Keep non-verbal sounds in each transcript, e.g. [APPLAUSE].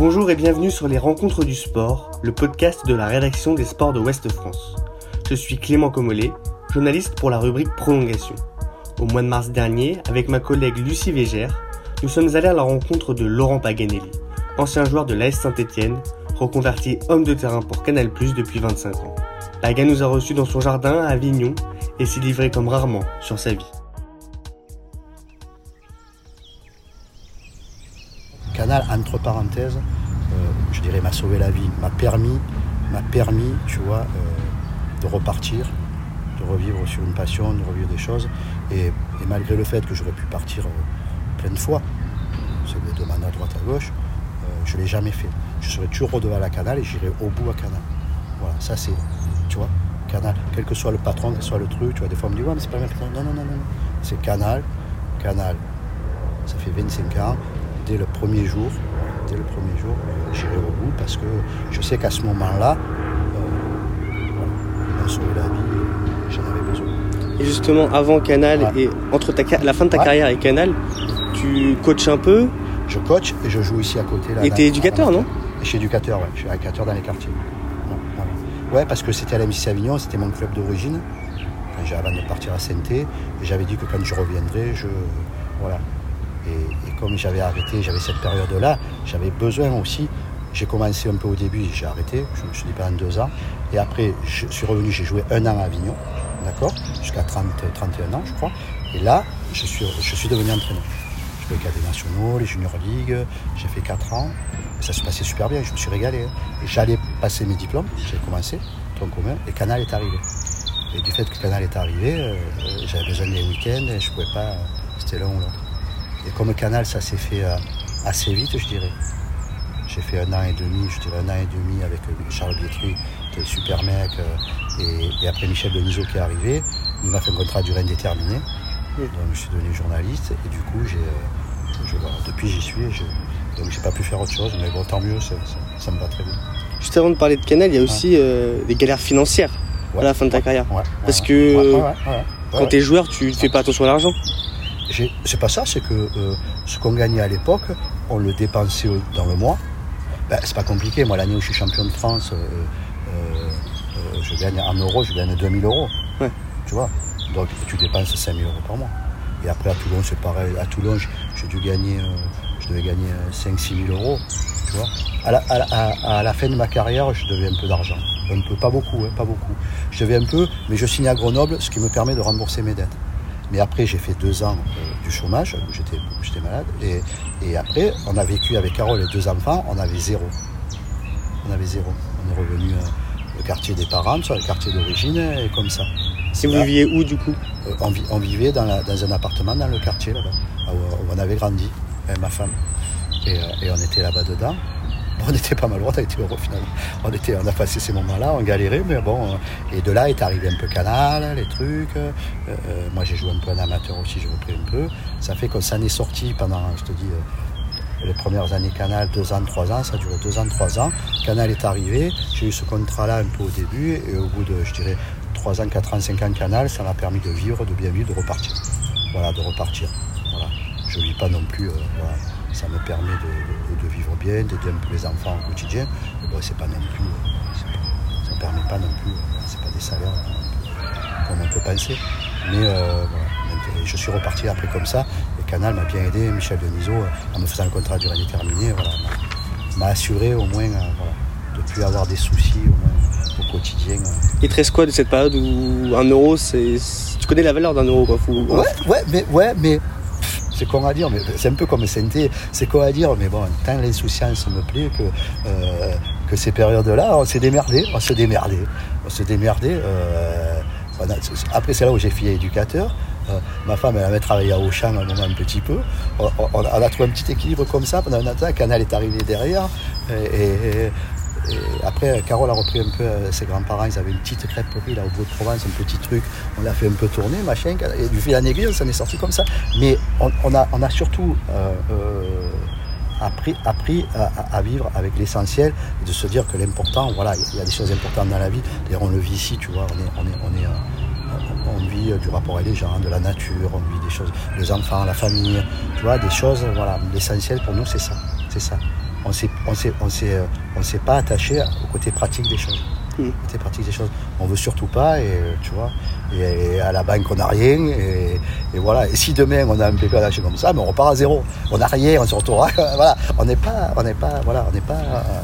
Bonjour et bienvenue sur les Rencontres du Sport, le podcast de la rédaction des sports de Ouest France. Je suis Clément Comollet, journaliste pour la rubrique Prolongation. Au mois de mars dernier, avec ma collègue Lucie Végère, nous sommes allés à la rencontre de Laurent Paganelli, ancien joueur de l'AS Saint-Etienne, reconverti homme de terrain pour Canal depuis 25 ans. Pagan nous a reçus dans son jardin à Avignon et s'est livré comme rarement sur sa vie. Entre parenthèses, euh, je dirais, m'a sauvé la vie, m'a permis, m'a permis, tu vois, euh, de repartir, de revivre sur une passion, de revivre des choses. Et, et malgré le fait que j'aurais pu partir euh, plein de fois, c'est de demander à droite à gauche, je ne l'ai jamais fait. Je serai toujours redevant à Canal et j'irai au bout à Canal. Voilà, ça c'est, tu vois, Canal, quel que soit le patron, quel que soit le truc, tu vois, des fois on me dit, ouais, mais c'est pas. Non, non, non, non, non. c'est Canal, Canal. Ça fait 25 ans, dès le premier jour, le premier jour, j'irai au bout parce que je sais qu'à ce moment-là, euh, sauvé la vie j'en avais besoin. Et justement, avant Canal Ouais. et entre ta, la fin de ta Ouais. carrière et Canal, tu coaches un peu? Je coach et je joue ici à côté. Là, et t'es éducateur, non? Je suis éducateur, ouais. Je suis éducateur dans les quartiers. Ouais, parce que c'était à la MCC Avignon, c'était mon club d'origine. Enfin, Avant de partir à saint et j'avais dit que quand je reviendrais, je. Voilà. Et, et comme j'avais arrêté, j'avais cette période-là, j'avais besoin aussi. J'ai commencé un peu au début, j'ai arrêté, je me suis dit pendant deux ans. Et après, je suis revenu, j'ai joué un an à Avignon, d'accord Jusqu'à 30, 31 ans, je crois. Et là, je suis, je suis devenu entraîneur. Je joué les nationaux, les junior league, j'ai fait 4 ans. Et ça se passait super bien, je me suis régalé. hein. J'allais passer mes diplômes, j'ai commencé, tronc commun, et Canal est arrivé. Et du fait que Canal est arrivé, euh, euh, j'avais besoin des week-ends et je pouvais pas, euh, c'était l'un ou l'autre. Et comme Canal, ça s'est fait euh, assez vite, je dirais. J'ai fait un an et demi, je dirais un an et demi avec euh, Charles Bietri, qui est super mec. euh, et, et après Michel Denisot qui est arrivé, il m'a fait un contrat durée indéterminée. Oui. Donc je suis devenu journaliste et du coup, j'ai, je- voilà, depuis j'y suis. et je- donc j'ai pas pu faire autre chose, mais bon, tant mieux, ça, ça- ça me va très bien. Juste avant de parler de Canal, il y a aussi euh, des galères financières Ouais. à la fin de ta carrière. Ouais, Parce que. Quand Ouais. t'es joueur, tu ne fais pas attention à l'argent. C'est pas ça, c'est que euh, ce qu'on gagnait à l'époque, on le dépensait dans le mois. Ben, c'est pas compliqué. Moi, l'année où je suis champion de France, euh, euh, je gagne en euros, je gagne 2000 euros. Ouais. Tu vois? Donc, tu dépenses 5000 euros par mois. Et après, à Toulon, c'est pareil. À Toulon, j'ai dû gagner, je devais gagner 5-6 000 euros. Tu vois? À la, à, la, à- à la fin de ma carrière, je devais un peu d'argent. Un peu, pas beaucoup, hein, pas beaucoup. Je devais un peu, mais je signe à Grenoble, ce qui me permet de rembourser mes dettes. Mais après, j'ai fait deux ans euh, du chômage, où j'étais malade. Et, et après, on a vécu avec Carole et deux enfants, on avait zéro. On avait zéro. On est revenu euh, au quartier des parents, sur le quartier d'origine, et comme ça. Et vous viviez où du coup? euh, on, vi- on vivait dans, la- dans un appartement dans le quartier là-bas, où, où on avait grandi, ma femme. Et, et on était là-bas dedans. [LAUGHS] On était pas mal loin, on était heureux finalement. On, a passé ces moments-là, on galérait, mais bon. euh, et de là est arrivé un peu Canal, les trucs. euh, euh, moi j'ai joué un peu en amateur aussi, j'ai repris un peu. Ça fait qu'on s'en est sorti pendant, je te dis, les premières années Canal, deux ans, trois ans, ça a duré deux ans, trois ans. Canal est arrivé, j'ai eu ce contrat-là un peu au début, et au bout de, je dirais, trois ans, quatre ans, cinq ans Canal, ça m'a permis de vivre, de bien vivre, de repartir. Voilà, de repartir. Voilà. Je ne vis pas non plus, ça me permet de vivre bien, d'aider un peu les enfants au quotidien. Mais bon, c'est pas non plus, euh, ça ne permet pas non plus, euh, c'est pas des salaires euh, comme on peut penser. Mais euh, voilà. Je suis reparti après comme ça. Et Canal m'a bien aidé, Michel Denisot, euh, en me faisant le contrat à durée déterminée, voilà, m'a- assuré au moins euh, voilà, de ne plus avoir des soucis au, moins, au quotidien. euh. Il te reste quoi de cette période où un euro, c'est. Tu connais la valeur d'un euro quoi. Faut... Ouais, ouais, mais, ouais, mais c'est con à dire, mais c'est un peu comme SNT, c'est con à dire, mais bon, tant l'insouciance me plaît que, euh, que ces périodes-là, on s'est démerdé, on s'est démerdé, on s'est démerdé. euh, après, c'est là où j'ai fini éducateur. Euh, ma femme, elle avait travaillé à Auchan un moment un petit peu. On, a trouvé un petit équilibre comme ça pendant un temps. Canal est arrivé derrière. Après, Carole a repris un peu euh, ses grands-parents. Ils avaient une petite crêperie là au bout de Provence, un petit truc. On l'a fait un peu tourner, machin. Et du fil en aiguille, on s'en est sorti comme ça. Mais on, a, surtout euh, euh, appris, à, vivre avec l'essentiel de se dire que l'important, voilà, il y a des choses importantes dans la vie. D'ailleurs, on le vit ici, tu vois. On est, on est, on est, on- vit du rapport à les gens, de la nature, on vit des choses, les enfants, la famille, tu vois, des choses, voilà. L'essentiel pour nous, c'est ça, c'est ça. On s'est, on s'est, on s'est, euh, on s'est pas attaché au côté pratique des choses. Mm. Côté pratique des choses. On veut surtout pas, et euh, tu vois, et, et à la banque on n'a rien, et, et voilà. Et si demain on a un PPA lâché comme ça, mais on repart à zéro. On n'a rien, on se retrouve, [LAUGHS] voilà. On n'est pas, on n'est pas, voilà, on n'est pas. euh,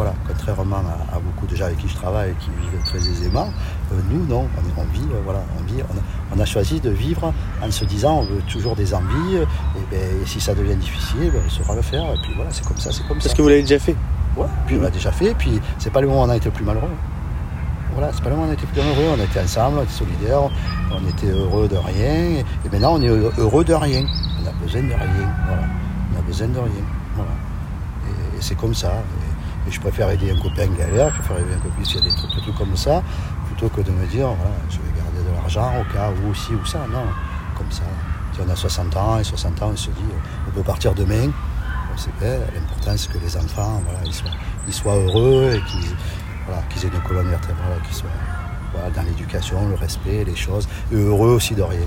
voilà, contrairement à, à beaucoup de gens avec qui je travaille et qui vivent très aisément, euh, nous non, on, vit, euh, voilà, on vit, on a, on a choisi de vivre en se disant on veut toujours des envies, euh, et, ben, et si ça devient difficile, ben, on saura le faire, et puis voilà, c'est comme ça, c'est comme ça. Parce que vous l'avez déjà fait. Ouais, puis on l'a déjà fait, puis c'est pas le moment où on a été le plus malheureux. Voilà, c'est pas le moment où on a été le plus malheureux, on était ensemble, on était solidaires, on était heureux de rien, et, et maintenant on est heureux de rien. On a besoin de rien, voilà. On a besoin de rien, voilà. Et, et c'est comme ça. Et, et je préfère aider un copain galère, je préfère aider un copain s'il y a des trucs, des comme ça, plutôt que de me dire, je vais garder de l'argent au cas où ci ou ça. Non, comme ça. Si on a 60 ans et 60 ans, on se dit, on peut partir demain, l'important c'est que les enfants, voilà, ils soient, heureux et qu'ils voilà, aient une colonne vertébrale, qu'ils soient dans l'éducation, le respect, les choses, et heureux aussi de rien.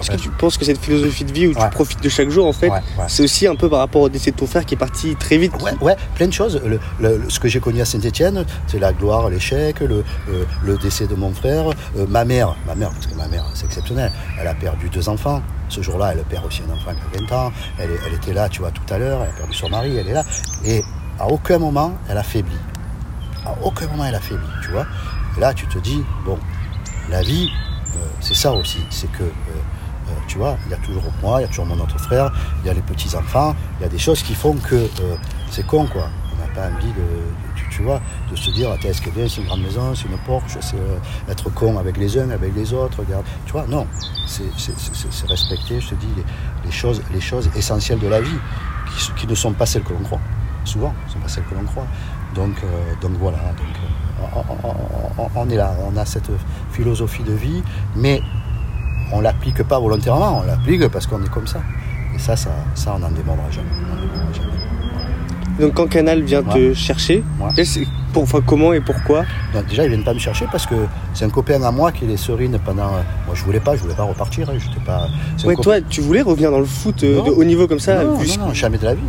Est-ce que tu penses que cette philosophie de vie où tu profites de chaque jour, en fait, Ouais, c'est aussi un peu par rapport au décès de ton frère qui est parti très vite Ouais, ouais, plein de choses. Le- le- le- ce que j'ai connu à Saint-Etienne, c'est la gloire, l'échec, le, euh, le décès de mon frère. Euh, ma mère, ma mère, parce que ma mère, c'est exceptionnel, elle a perdu deux enfants. Ce jour-là, elle perd aussi un enfant qui a 20 ans. Elle, était là, tu vois, tout à l'heure. Elle a perdu son mari, elle est là. Et à aucun moment, elle a faibli. À aucun moment, elle a faibli, tu vois. Et là, tu te dis, bon, la vie, euh, c'est ça aussi. C'est que, euh, euh, tu vois, il y a toujours moi, il y a toujours mon autre frère, il y a les petits-enfants, il y a des choses qui font que euh, c'est con, quoi. On n'a pas envie de, tu, vois, de se dire, attends, est-ce que c'est une grande maison, c'est une Porsche, c'est euh, être con avec les uns, avec les autres, regarde. Tu vois, non, c'est respecter, je te dis, les, choses, les choses essentielles de la vie, qui, ne sont pas celles que l'on croit. Souvent, ne sont pas celles que l'on croit. Donc, donc voilà, donc, on, on- on- on est là, on a cette philosophie de vie, mais on l'applique pas volontairement, on l'applique parce qu'on est comme ça. Et ça, ça, ça on n'en démordra jamais. Donc quand Canal vient te chercher, Ouais. pour, enfin, comment et pourquoi? Déjà, ils viennent pas me chercher parce que c'est un copain à moi qui est les serines pendant. euh, Moi, je voulais pas, je voulais pas repartir. hein, j'étais pas. Ouais, copain- toi, tu voulais revenir dans le foot euh, Non. de haut niveau comme ça non, vu jamais de la vie.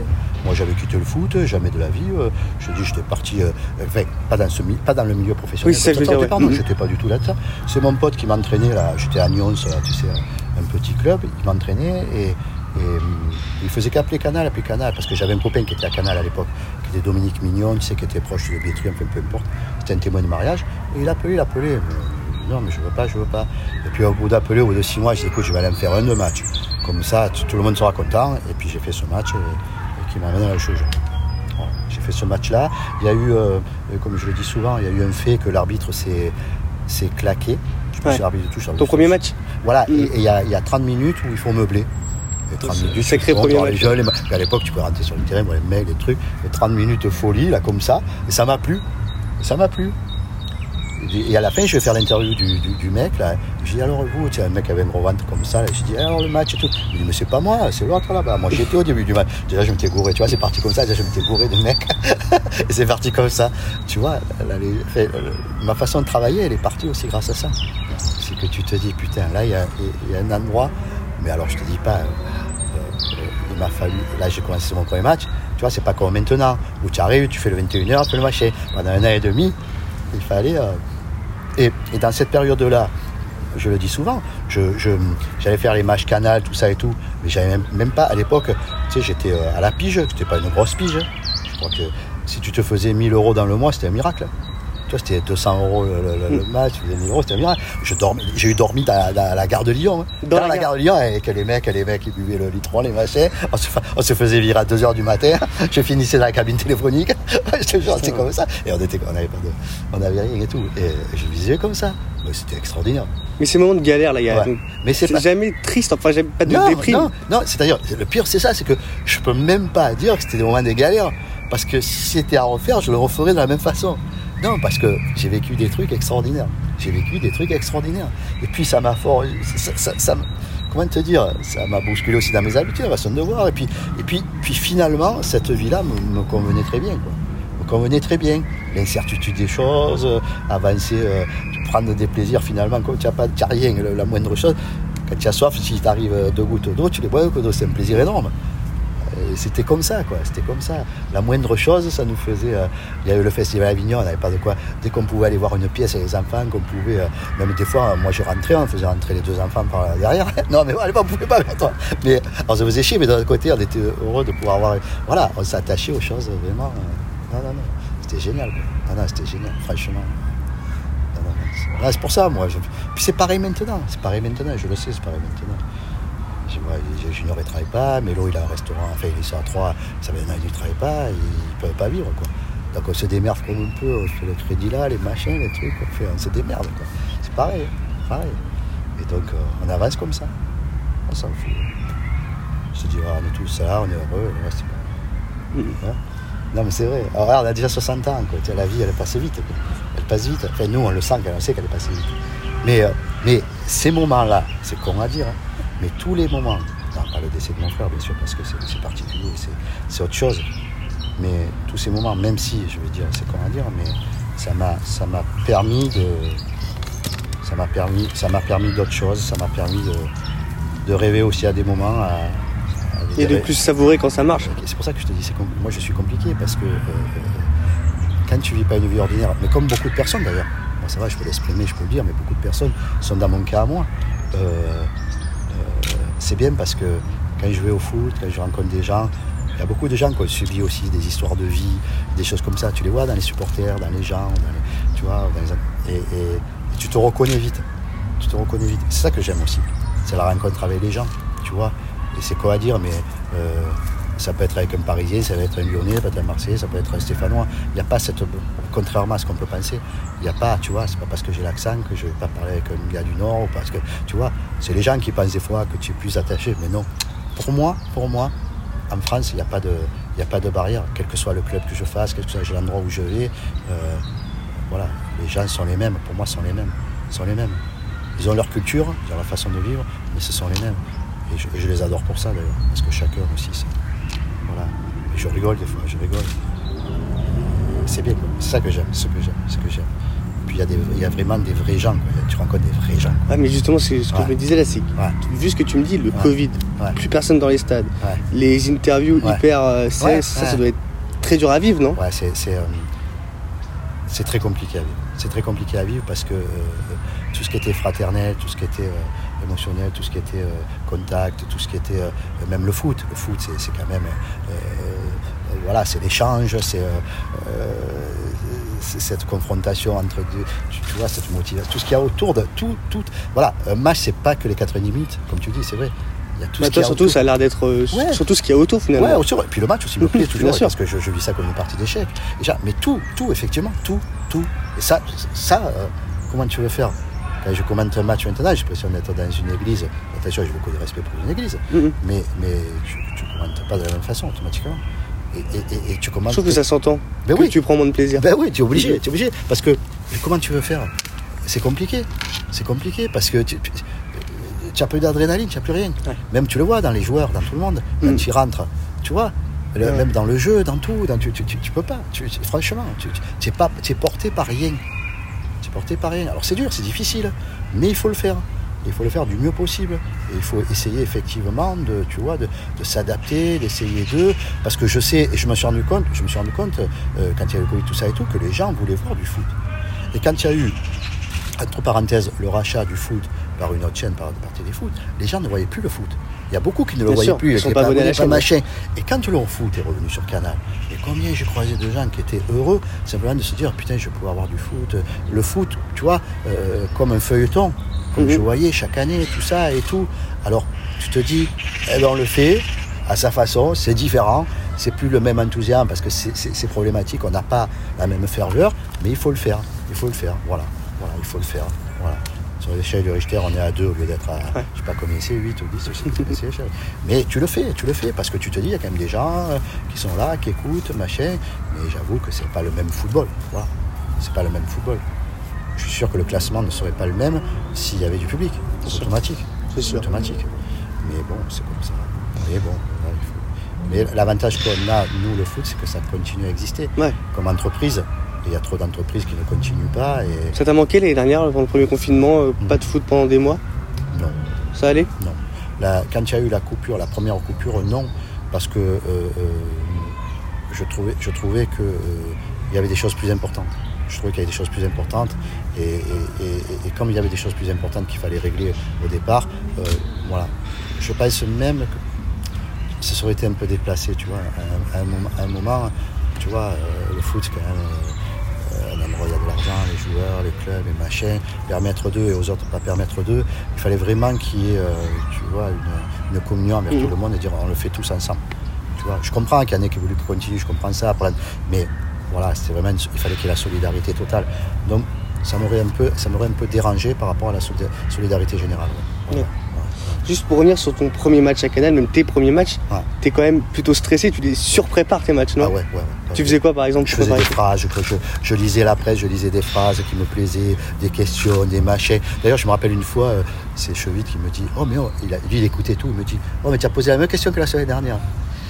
Moi, j'avais quitté le foot, jamais de la vie. euh, Je dis, j'étais parti, euh, enfin, pas dans, ce, mi- pas dans le milieu professionnel. Oui, c'est ça je dire, Pardon, ouais. j'étais pas du tout là-dedans. C'est mon pote qui m'entraînait, là. J'étais à Nyons, là, tu sais, un petit club. Il m'entraînait et, et, hum, il faisait qu'appeler Canal, appeler Canal, parce que j'avais un copain qui était à Canal à l'époque, qui était Dominique Mignon, tu sais, qui était proche de Bietri, enfin, peu importe. C'était un témoin de mariage. Et il appelait, il appelait. mais, non, mais je veux pas, je veux pas. Et puis, au bout d'appeler, au bout de six mois, j'ai dit, écoute, je vais aller me faire un, deux matchs. Comme ça, tout le monde sera content. Et puis, j'ai fait ce match et qui m'a amené à la chose. Voilà. J'ai fait ce match-là. Il y a eu, euh, comme je le dis souvent, il y a eu un fait que l'arbitre s'est s'est claqué. Je Ouais. l'arbitre touche. Ton premier match Voilà, Mm. et il y, a- il y a 30 minutes où il faut meubler. Et 30 minutes, Sacré premier les match. jeunes, les à l'époque, tu peux rentrer sur le terrain, voir les mecs, les trucs. Et 30 minutes de folie, là, comme ça. Et ça m'a plu. Et ça m'a plu. Et à la fin, je vais faire l'interview du, mec, là. Je dis, alors vous, sais, un mec avait un gros ventre comme ça, là. Je dis, alors le match et tout. Il dit, mais c'est pas moi, c'est l'autre là-bas. Moi, j'étais au début du match. Déjà, je m'étais gouré, tu vois, c'est parti comme ça. Déjà, je m'étais gouré de mec. [LAUGHS] et c'est parti comme ça. Tu vois, euh, ma façon de travailler, elle est partie aussi grâce à ça. C'est que tu te dis, putain, là, il y a, un endroit. Mais alors, je te dis pas, euh, euh, il m'a fallu. Là, j'ai commencé mon premier match. Tu vois, c'est pas comme maintenant, où tu arrives, tu fais le 21h, tu fais le match. Et Pendant un an et demi, il fallait. euh, et, et dans cette période-là, je le dis souvent, je, je- j'allais faire les matchs canal, tout ça et tout, mais j'avais même, même pas, à l'époque, tu sais, j'étais euh, à la pige, c'était pas une grosse pige. Je crois que si tu te faisais 1000 euros dans le mois, c'était un miracle. Tu vois, c'était 200 euros le, le- le- le match, tu faisais 1000 euros, c'était. Je dormais, j'ai eu dormi dans, dans la gare de Lyon. hein. Dans Dans, la gare. gare de Lyon, avec les mecs, les mecs, ils buvaient le litron, les machins. On se, fa- on se faisait virer à 2h du matin. [LAUGHS] Je finissais dans la cabine téléphonique. [LAUGHS] Je te jure, c'est comme ça. Et on était, on avait pas de, on avait rien et tout. Et je vivais comme ça. C'était extraordinaire. Mais ces moments de galère, là, il y a. Ouais. Mais c'est C'est pas, jamais triste, enfin, jamais pas de non, déprime. non, non, c'est-à-dire, le pire c'est ça, c'est que je peux même pas dire que c'était des moments de galère. Parce que si c'était à refaire, je le referais de la même façon. Non, parce que j'ai vécu des trucs extraordinaires. J'ai vécu des trucs extraordinaires. Et puis ça m'a fort. Ça, ça- ça comment te dire Ça m'a bousculé aussi dans mes habitudes, ma façon de voir. Et puis, et puis, puis finalement, cette vie-là me, convenait très bien. Quoi. Me convenait très bien. L'incertitude des choses, euh, avancer, euh, prendre des plaisirs finalement, quand tu n'as tu rien, la moindre chose. Quand tu as soif, si t'arrives deux gouttes d'eau, tu les bois, c'est un plaisir énorme. C'était comme ça, quoi. C'était comme ça. La moindre chose, ça nous faisait. euh, il y a eu le festival Avignon, on n'avait pas de quoi. Dès qu'on pouvait aller voir une pièce avec les enfants, qu'on pouvait. euh, même des fois, moi je rentrais, on faisait rentrer les deux enfants par derrière. [LAUGHS] non, mais allez, on pouvait pas, attends. Mais alors, ça faisait chier, mais d'un autre côté, on était heureux de pouvoir voir. Voilà, on s'attachait aux choses vraiment. euh, non, non, non. C'était génial, quoi. Non, non, c'était génial, franchement. Non, non, c'est- pour ça, moi. Puis c'est pareil maintenant. C'est pareil maintenant, je le sais, c'est pareil maintenant. Junior, il travaille pas. Mélo, il a un restaurant. Enfin, il est sur à 3. Ça un an qu'il ne travaille pas. Ils ne peuvent pas vivre, quoi. Donc, on se démerde comme on peut. On fait le crédit là, les machins, les trucs. On, fait, on se démerde, quoi. C'est pareil. pareil. Et donc, euh, on avance comme ça. On s'en fout. Je te dis, ah, on est tous là, on est heureux. Le reste, c'est pas- Mhm. Hein? Non, mais c'est vrai. Alors, regarde, on a déjà 60 ans. Quoi. La vie, elle passe vite. quoi. Elle passe vite. Enfin, nous, on le sent, on sait qu'elle est passée vite. Mais, euh, mais ces moments-là, c'est con à dire, hein, mais tous les moments, non, pas le décès de mon frère, bien sûr, parce que c'est particulier, c'est- autre chose. Mais tous ces moments, même si, je veux dire, c'est à dire, mais ça m'a permis de. Ça m'a permis, ça permis d'autres choses, ça m'a permis de, de rêver aussi à des moments. À, à des Et de plus savourer quand ça marche. c'est pour ça que je te dis, moi je suis compliqué parce que euh, euh, quand tu vis pas une vie ordinaire, mais comme beaucoup de personnes d'ailleurs, moi ça va, je peux l'exprimer, je peux le dire, mais beaucoup de personnes sont dans mon cas à moi. Euh, c'est bien parce que quand je vais au foot, quand je rencontre des gens, il y a beaucoup de gens qui ont subi aussi des histoires de vie, des choses comme ça. Tu les vois dans les supporters, dans les gens, tu vois, dans les- et, et- et tu te reconnais vite. Tu te reconnais vite. C'est ça que j'aime aussi. C'est la rencontre avec les gens, tu vois. Et c'est quoi à dire, mais euh, ça peut être avec un Parisien, ça peut être un Lyonnais, ça peut être un Marseillais, ça peut être un Stéphanois. Il n'y a pas cette. Contrairement à ce qu'on peut penser, il n'y a pas, tu vois, c'est pas parce que j'ai l'accent que je vais pas parler avec un gars du Nord ou parce que, tu vois, c'est les gens qui pensent des fois que tu es plus attaché, mais non. Pour moi, pour moi, en France, il n'y a, pas de- a pas de barrière, quel que soit le club que je fasse, quel que soit l'endroit où je vais. euh, voilà, les gens sont les mêmes, pour moi, sont les mêmes. sont les mêmes. Ils ont leur culture, ils ont leur façon de vivre, mais ce sont les mêmes. Et je, et je les adore pour ça d'ailleurs, parce que chacun aussi, c'est. Voilà. Et je rigole des fois, je rigole. C'est bien, quoi. c'est ça que j'aime, ce que j'aime, ce que j'aime. Puis il y, y a vraiment des vrais gens, quoi. tu rencontres des vrais gens. Ah, mais justement, c'est ce que Ouais. je me disais là, c'est Ouais. vu ce que tu me dis, le Ouais. Covid, Ouais. plus personne dans les stades, Ouais. les interviews Ouais. hyper euh, Ouais, ça, ouais. ça doit être très dur à vivre, non? Ouais, c'est, c'est, euh, c'est très compliqué à vivre. C'est très compliqué à vivre parce que euh, tout ce qui était fraternel, tout ce qui était euh, émotionnel, tout ce qui était euh, contact, tout ce qui était euh, même le foot. Le foot, c'est, quand même euh, voilà, c'est l'échange, c'est, cette confrontation entre deux, tu, tu vois, cette motivation, tout ce qu'il y a autour de tout, tout. Voilà, un match, c'est pas que les 90 minutes, comme tu dis, c'est vrai. Il y a tout Bah, ce qu'il toi, surtout, autour. ça a l'air d'être euh, Ouais. surtout ce qu'il y a autour finalement. Ouais. Et puis le match aussi me plaît [LAUGHS] toujours Bien sûr. parce que je, je vis ça comme une partie d'échec. Déjà, mais tout, tout, effectivement, tout, tout. Et ça, ça, euh, comment tu veux faire? Quand je commente un match maintenant, j'ai l'impression d'être dans une église. Attention, j'ai beaucoup de respect pour une église, Mhm. mais, mais tu, tu commentes pas de la même façon automatiquement. Et, et- et- tu Je commentes. trouve que ça s'entend. Ben que oui. tu prends moins de plaisir. Ben oui, tu es obligé, tu es obligé. Parce que comment tu veux faire? C'est compliqué. C'est compliqué parce que tu, tu, tu as plus d'adrénaline, tu n'as plus rien. Ouais. Même tu le vois dans les joueurs, dans tout le monde, quand Mm. tu y rentres. Tu vois? Le- Ouais. Même dans le jeu, dans tout, dans, tu, tu peux pas. Tu, franchement, tu tu- es, pas, tu es porté par rien. Porté par rien. Alors c'est dur, c'est difficile, mais il faut le faire. Il faut le faire du mieux possible. Et il faut essayer effectivement de, tu vois, de, s'adapter, d'essayer de. Parce que je sais, et je me suis rendu compte, je me suis rendu compte euh, quand il y a eu le Covid, tout ça et tout, que les gens voulaient voir du foot. Et quand il y a eu, entre parenthèses, le rachat du foot par une autre chaîne, par, par Téléfoot, les gens ne voyaient plus le foot. Il y a beaucoup qui ne le Bien voyaient sûr, plus, ils sont qui pas abonnés à la pas chaîne, machin. Et quand le foot est revenu sur Canal, et combien j'ai croisé de gens qui étaient heureux simplement de se dire putain, je vais pouvoir voir du foot. Le foot, tu vois, euh, comme un feuilleton, comme Mhm. je voyais chaque année, tout ça et tout. Alors, tu te dis, eh ben, on le fait à sa façon, c'est différent, c'est plus le même enthousiasme parce que c'est problématique, on n'a pas la même ferveur, mais il faut le faire, il faut le faire, voilà, voilà, il faut le faire, voilà. Sur l'échelle de Richter, on est à 2 au lieu d'être à, Ouais. je sais pas combien c'est, 8 ou 10, je sais pas combien c'est l'échelle. Mais tu le fais, tu le fais, parce que tu te dis, il y a quand même des gens euh, qui sont là, qui écoutent, machin, mais j'avoue que c'est pas le même football, voilà, c'est pas le même football. Je suis sûr que le classement ne serait pas le même s'il y avait du public, c'est automatique, C'est sûr. automatique. Mais bon, c'est comme ça. Mais bon, voilà, il faut- Mais l'avantage qu'on a, nous, le foot, c'est que ça continue à exister. Ouais. Comme entreprise, il y a trop d'entreprises qui ne continuent pas et Ça t'a manqué l'année dernière, pendant le premier confinement, euh, pas de foot pendant des mois? Non, Ça allait? Non. La- quand il y a eu la coupure, la première coupure, non. parce que euh, euh, je trouvais, je trouvais que il y avait des choses plus importantes. Je trouvais qu'il y avait des choses plus importantes et, et- et- et comme il y avait des choses plus importantes qu'il fallait régler au départ, euh, voilà. Je pense même que ça aurait été un peu déplacé, tu vois. À, un- à un, moment, à un moment, tu vois, euh, le foot, c'est quand même euh, l'argent, les joueurs, les clubs, les machins, permettre d'eux et aux autres pas permettre d'eux. Il fallait vraiment qu'il y ait, euh, tu vois, une, une communion avec Mhm. tout le monde et dire on le fait tous ensemble. Tu vois, je comprends qu'il y en ait qui voulu continuer, je comprends ça, mais voilà, c'était vraiment, une- il fallait qu'il y ait la solidarité totale. Donc, ça m'aurait un peu, ça m'aurait un peu dérangé par rapport à la solida- solidarité générale. ouais. Voilà. Ouais. Juste pour revenir sur ton premier match à Canal, même tes premiers matchs, Ouais. t'es quand même plutôt stressé, tu les surprépares tes matchs, non Ah ouais, Tu faisais quoi par exemple Je faisais des phrases, je, je- je lisais la presse, je lisais des phrases qui me plaisaient, des questions, des machins. D'ailleurs, je me rappelle une fois, euh, c'est Chevit qui me dit Oh, mais oh, il a, lui, il écoutait tout. Il me dit Oh, mais tu as posé la même question que la semaine dernière.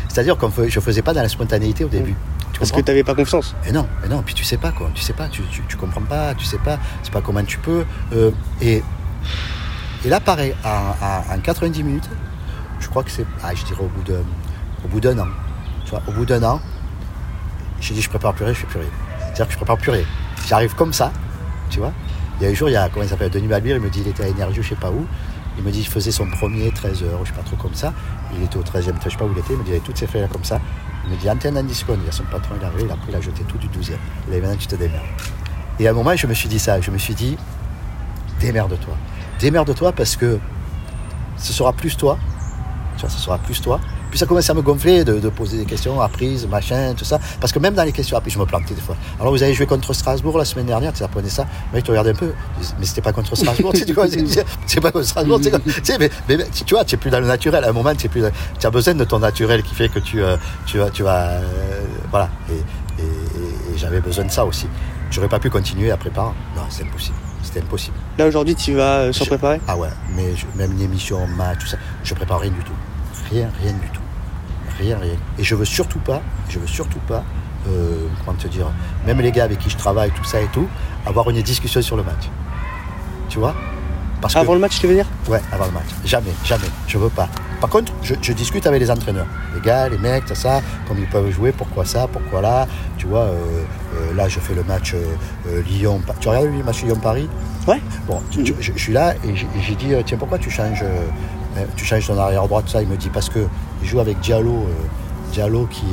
C'est-à-dire que je ne faisais pas dans la spontanéité au début. Tu Parce que comprends t'avais pas confiance. Et non, et non, puis tu sais pas quoi, tu sais pas, tu, tu, tu comprends pas, tu sais pas, c'est pas comment tu peux. euh, et, et là, pareil, en, en- en 90 minutes, je crois que c'est, ah, je dirais au bout de, au bout d'un an, tu vois, au bout d'un an, j'ai dit je prépare plus rien, je fais plus rien. C'est-à-dire que je prépare plus rien. J'arrive comme ça, tu vois. Il y a un jour, il y a, comment il s'appelle, Denis Balbir, il me dit, il était à Énergie, je sais pas où. Il me dit, il faisait son premier 13 heures, je sais pas trop comme ça. Il était au 13e, je sais pas où il était, il me dit, il avait toutes ses feuilles là comme ça. Il me dit, antenne dans 10 secondes. Il y a son patron, il est arrivé, il a pris, il a jeté tout du 12e. Il a dit, maintenant, tu te démerdes. Et à un moment, je me suis dit ça, je me suis dit, démerde-toi. Démerde-toi parce que ce sera plus toi, tu vois, ce sera plus toi. Puis ça commençait à me gonfler de, poser des questions apprises, machin, tout ça. Parce que même dans les questions apprises, je me plantais des fois. Alors vous avez joué contre Strasbourg la semaine dernière, tu apprenais ça. Mais tu regardais un peu, mais c'était pas contre Strasbourg, tu c'est- pas contre Strasbourg, tu sais, mais, tu vois, tu es plus dans le naturel. À un moment, tu as besoin de ton naturel qui fait que tu, euh, tu vas, tu vas, euh, voilà. Et j'avais besoin de ça aussi. J'aurais pas pu continuer à préparer. Non, c'est impossible. C'était impossible. Là aujourd'hui, tu vas euh, surpréparer Ah ouais, mais je- même une émission, match, tout ça, je prépare rien du tout. Rien, rien du tout. Rien, rien. Et je veux surtout pas, je veux surtout pas, euh, comment te dire, même les gars avec qui je travaille, tout ça et tout, avoir une discussion sur le match. Tu vois? Parce que- Avant le match, tu veux dire? Ouais, avant le match. Jamais, jamais. Je veux pas. Par contre, je, je discute avec les entraîneurs. Les gars, les mecs, tout ça, comme ils peuvent jouer, pourquoi ça, pourquoi là? Tu vois, euh, euh, là, je fais le match euh, euh, Lyon. Tu regardes le match Lyon-Paris? Ouais. Bon, tu- tu- je, je suis là et j'ai- dit, tiens, pourquoi tu changes, tu changes ton arrière droit, tout ça? Il me dit, parce que il joue avec Diallo, Diallo qui,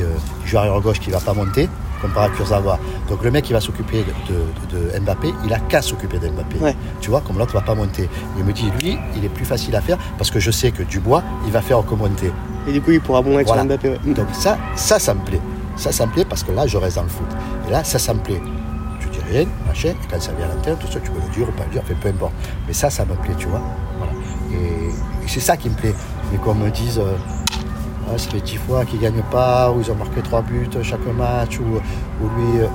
joue arrière gauche, qui va pas monter, comparé à Kurzawa. Donc le mec qui va s'occuper de, de- de Mbappé, il a qu'à s'occuper d'Mbappé. Ouais. Tu vois, comme l'autre va pas monter. Il me dit, lui, il est plus facile à faire parce que je sais que Dubois, il va faire que monter. Et du coup, il pourra bon être Voilà. sur Mbappé. ouais. Donc ça, ça, ça me plaît. Ça, ça me plaît parce que là, je reste dans le foot. Et là, ça, ça me plaît. Tu dis rien, machin, et quand ça vient à l'antenne, tout ça, tu peux le dire ou pas le dire, fait peu importe. Mais ça, ça me plaît, tu vois. Voilà. Et, et c'est ça qui me plaît. Mais qu'on me dise, euh, ça fait dix fois qu'ils ne gagnent pas, ou ils ont marqué trois buts chaque match, ou, ou lui. euh,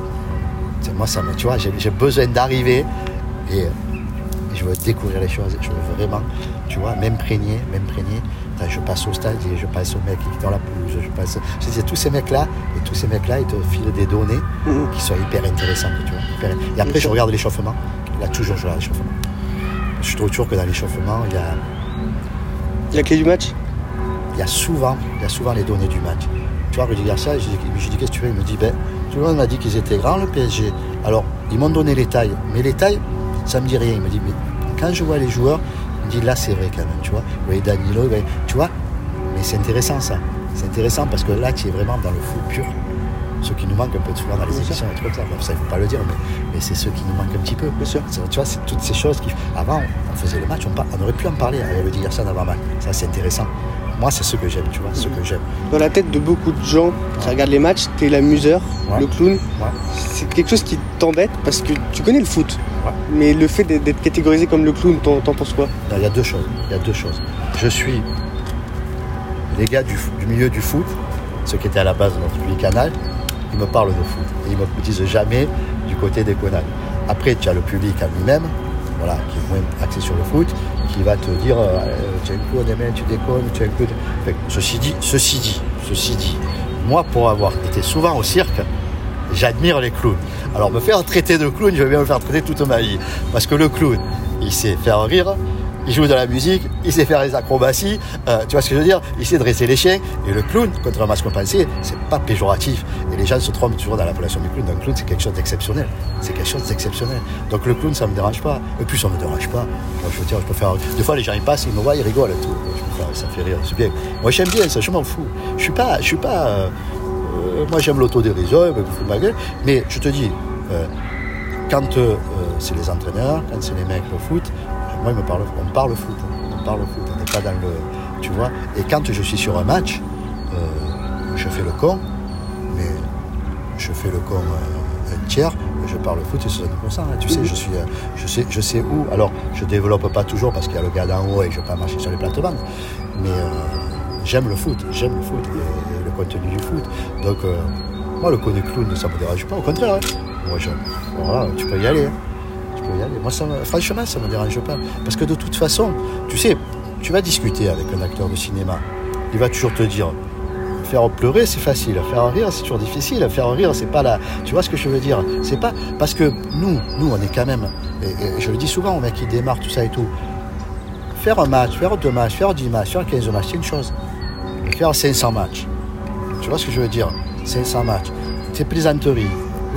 c'est- moi, ça me, tu vois, j'ai besoin d'arriver et, et je veux découvrir les choses. Je veux vraiment, tu vois, m'imprégner, m'imprégner. Je passe au stade et je passe au mec qui est dans la pelouse. Je passe. Je dis, tous ces mecs-là, et tous ces mecs-là, ils te filent des données Mhm. qui sont hyper intéressantes, tu vois. hyper- Et après, je regarde l'échauffement. Là, toujours, je regarde l'échauffement. Je trouve toujours que dans l'échauffement, il y a, La clé du match? Il y a souvent, il y a souvent les données du match. Tu vois, Rudy Garcia, je lui dis, qu'est-ce que tu veux? Il me dit, ben, tout le monde m'a dit qu'ils étaient grands, le PSG. Alors, ils m'ont donné les tailles, mais les tailles, ça me dit rien. Il me dit, mais quand je vois les joueurs, il me dit, là, c'est vrai quand même, tu vois. Vous voyez Danilo, vous voyez- tu vois, mais c'est intéressant ça. C'est intéressant parce que là, tu es vraiment dans le foot pur. Ce qui nous manque un peu souvent dans les Bien sûr. émissions, et trucs comme ça. Bon, ça, il ne faut pas le dire, mais, mais c'est ce qui nous manque un petit peu. Bien sûr. C'est- Tu vois, c'est toutes ces choses qui. Avant, on faisait le match, on, on aurait pu en parler avec le Garcia avant match. Ça, c'est intéressant. Moi, c'est ce que j'aime, tu vois, ce que j'aime. Dans la tête de beaucoup de gens qui Ouais. regardent les matchs, t'es l'amuseur, Ouais. le clown. Ouais. C'est quelque chose qui t'embête parce que tu connais le foot. Mais le fait d'être catégorisé comme le clown, t'en penses quoi? Il y a deux choses. Il y a deux choses. Je suis les gars du, milieu du foot, ceux qui étaient à la base de notre public canal, ils me parlent de foot. Et ils me disent jamais du côté des connards. Après, tu as le public à lui-même, voilà, qui est moins axé sur le foot, qui va te dire euh, des mains, tu déconnes, que, ceci dit, ceci dit, ceci dit, moi pour avoir été souvent au cirque, j'admire les clowns. Alors me faire traiter de clown, je vais bien me faire traiter toute ma vie. Parce que le clown, il sait faire rire, il joue de la musique, il sait faire les acrobaties, euh, tu vois ce que je veux dire? Il sait dresser les chiens. Et le clown, contrairement à ce qu'on pensait, c'est pas péjoratif. Et les gens se trompent toujours dans l'appellation du clown. Un clown, c'est quelque chose d'exceptionnel. C'est quelque chose d'exceptionnel. Donc le clown, ça me dérange pas. Et puis ça me dérange pas. Moi, je veux dire, je peux faire. Des fois, les gens ils passent, ils me voient, ils rigolent et tout. ça fait rire, c'est bien. Moi, j'aime bien ça, je m'en fous. Je suis pas, je suis pas. Euh, euh, moi, j'aime l'autodérision, ma gueule. Mais je te dis, quand c'est les entraîneurs, quand c'est les mecs au foot, moi, me parle, on parle foot. On parle foot. On n'est pas dans le. Tu vois Et quand je suis sur un match, euh, je fais le con, mais je fais le con euh, un tiers, je parle foot et 70%. Hein. Tu sais, je, suis, euh, je, sais, je sais où. Alors, je développe pas toujours parce qu'il y a le gars d'en haut et je ne vais pas marcher sur les plates-bandes. Mais j'aime le foot, j'aime le foot et, le contenu du foot. Donc, moi, le du clown, ça ne me dérange pas. Au contraire, hein. moi, je, voilà, tu peux y aller. Hein. Moi, ça, franchement, ça ne me dérange pas. Parce que de toute façon, tu sais, tu vas discuter avec un acteur de cinéma. Il va toujours te dire faire pleurer, c'est facile. Faire rire, c'est toujours difficile. Faire rire, c'est pas là. Tu vois ce que je veux dire? C'est pas parce que nous, nous, on est quand même. Et, je le dis souvent aux mecs qui démarrent tout ça et tout. Faire un match, faire deux matchs, faire dix matchs, faire 15 matchs, c'est une chose. faire 500 matchs. Tu vois ce que je veux dire? 500 matchs. Tes plaisanteries,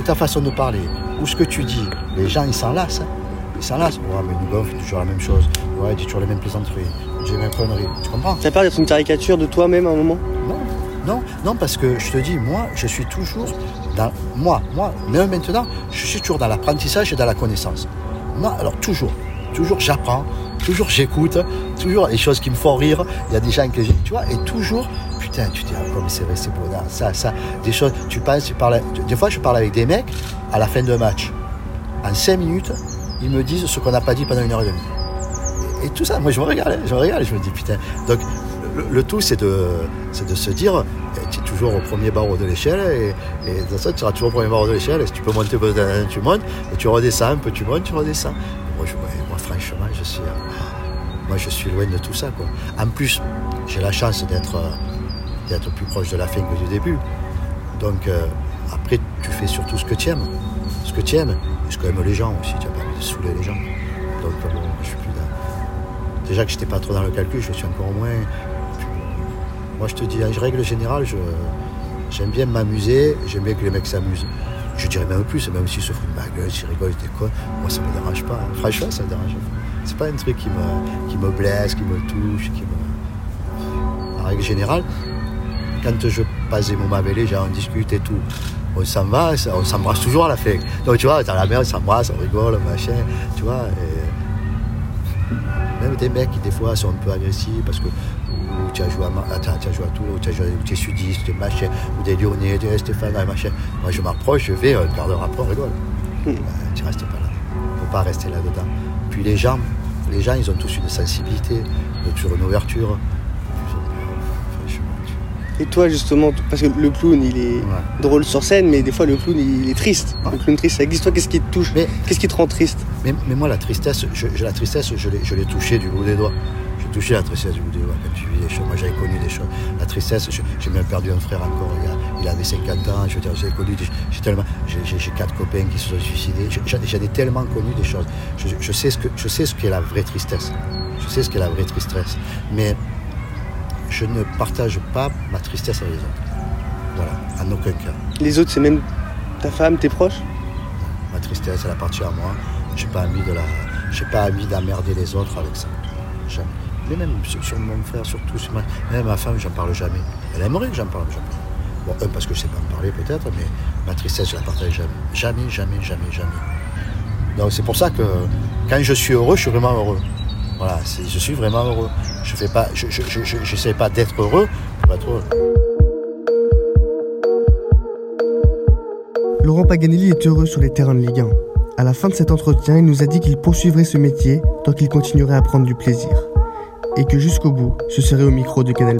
ta façon de parler, ou ce que tu dis, les gens ils s'en lassent. Hein. Ils s'en lassent. Ouais, mais nous fait toujours la même chose. Ouais, il dit toujours les mêmes plaisanteries. J'ai les mêmes conneries. Tu comprends? Ça peur d'être une caricature de toi-même à un moment? Non, non, non, parce que je te dis, moi, je suis toujours dans. Moi, moi, même maintenant, je suis toujours dans l'apprentissage et dans la connaissance. Moi, alors toujours, toujours j'apprends, toujours j'écoute, toujours les choses qui me font rire. Il y a des gens que j'ai, tu vois, et toujours, putain, tu dis, ah, comme c'est vrai, c'est beau, ça, ça, des choses, tu penses, tu parles, des fois je parle avec des mecs à la fin d'un match. En cinq minutes, ils me disent ce qu'on n'a pas dit pendant une heure et demie. Et tout ça, moi je me regarde, je me regarde, je me dis putain. Donc le, tout c'est de, de se dire, eh, tu es toujours au premier barreau de l'échelle et, de ça tu seras toujours au premier barreau de l'échelle et si tu peux monter, tu montes et tu redescends un peu, tu montes, tu redescends. Moi, franchement, je suis, moi je suis loin de tout ça. En plus, j'ai la chance d'être, d'être plus proche de la fin que du début. Donc euh, après, tu fais surtout ce que tu aimes. Ce que tu aimes, ce que aiment les gens aussi. Tu saouler les gens. Donc bon, je suis plus là. Déjà que j'étais pas trop dans le calcul, je suis encore moins. Moi je te dis, en règle générale, j'aime bien m'amuser, j'aime bien que les mecs s'amusent. Je dirais même plus, même s'ils se foutent de ma gueule, s'ils rigolent, des quoi, moi ça me dérange pas. Franchement, ça me dérange pas. C'est pas un truc qui me, qui me blesse, qui me touche, qui me. En règle générale, quand je passe des moments avec les gens, on discute et tout on s'en va, on s'embrasse toujours à la fin. Donc tu vois, dans la mer, on s'embrasse, on rigole, machin, tu vois. même des mecs qui des fois sont un peu agressifs parce que tu as joué à, attends, tu as joué à tout, tu as joué, tu es sudiste, machin, ou des Lyonnais, des Stéphane, machin. Moi je m'approche, je vais, un quart d'heure après, on rigole. Hmm. Ben, tu restes pas là. Il ne faut pas rester là-dedans. Puis les gens, les gens, ils ont tous une sensibilité, toujours une ouverture. Et toi, justement, parce que le clown, il est drôle sur scène, mais des fois, le clown, il est triste. Le clown triste, ça existe. Toi, qu'est-ce qui te touche Qu'est-ce qui te rend triste mais, moi, la tristesse, je, la tristesse, je l'ai touchée du bout des doigts. J'ai touché la tristesse du bout des doigts quand tu vis des choses. Moi, j'avais connu des choses. La tristesse, j'ai même perdu un frère encore. Il, avait 50 ans. Je veux dire, j'ai connu j'ai tellement, j'ai quatre copains qui se sont suicidés. J'en ai tellement connu des choses. Je, je sais ce que, je sais ce qu'est la vraie tristesse. Je sais ce qu'est la vraie tristesse. Mais je ne partage pas ma tristesse avec les autres. Voilà, en aucun cas. Les autres, c'est même ta femme, tes proches? Ma tristesse, elle appartient à moi. J'ai pas envie de la, j'ai pas envie d'emmerder les autres avec ça. Jamais. Mais même sur, mon frère, surtout sur ma, même ma femme, j'en parle jamais. Elle aimerait que j'en parle, jamais. Bon, un parce que je sais pas me parler peut-être, mais ma tristesse, je la partage jamais. Jamais, jamais, jamais, jamais. Donc c'est pour ça que quand je suis heureux, je suis vraiment heureux. Voilà, je suis vraiment heureux. Je fais pas, je, je, pas d'être heureux pour être heureux. Laurent Paganelli est heureux sur les terrains de Ligue 1. À la fin de cet entretien, il nous a dit qu'il poursuivrait ce métier tant qu'il continuerait à prendre du plaisir. Et que jusqu'au bout, ce serait au micro de Canal+.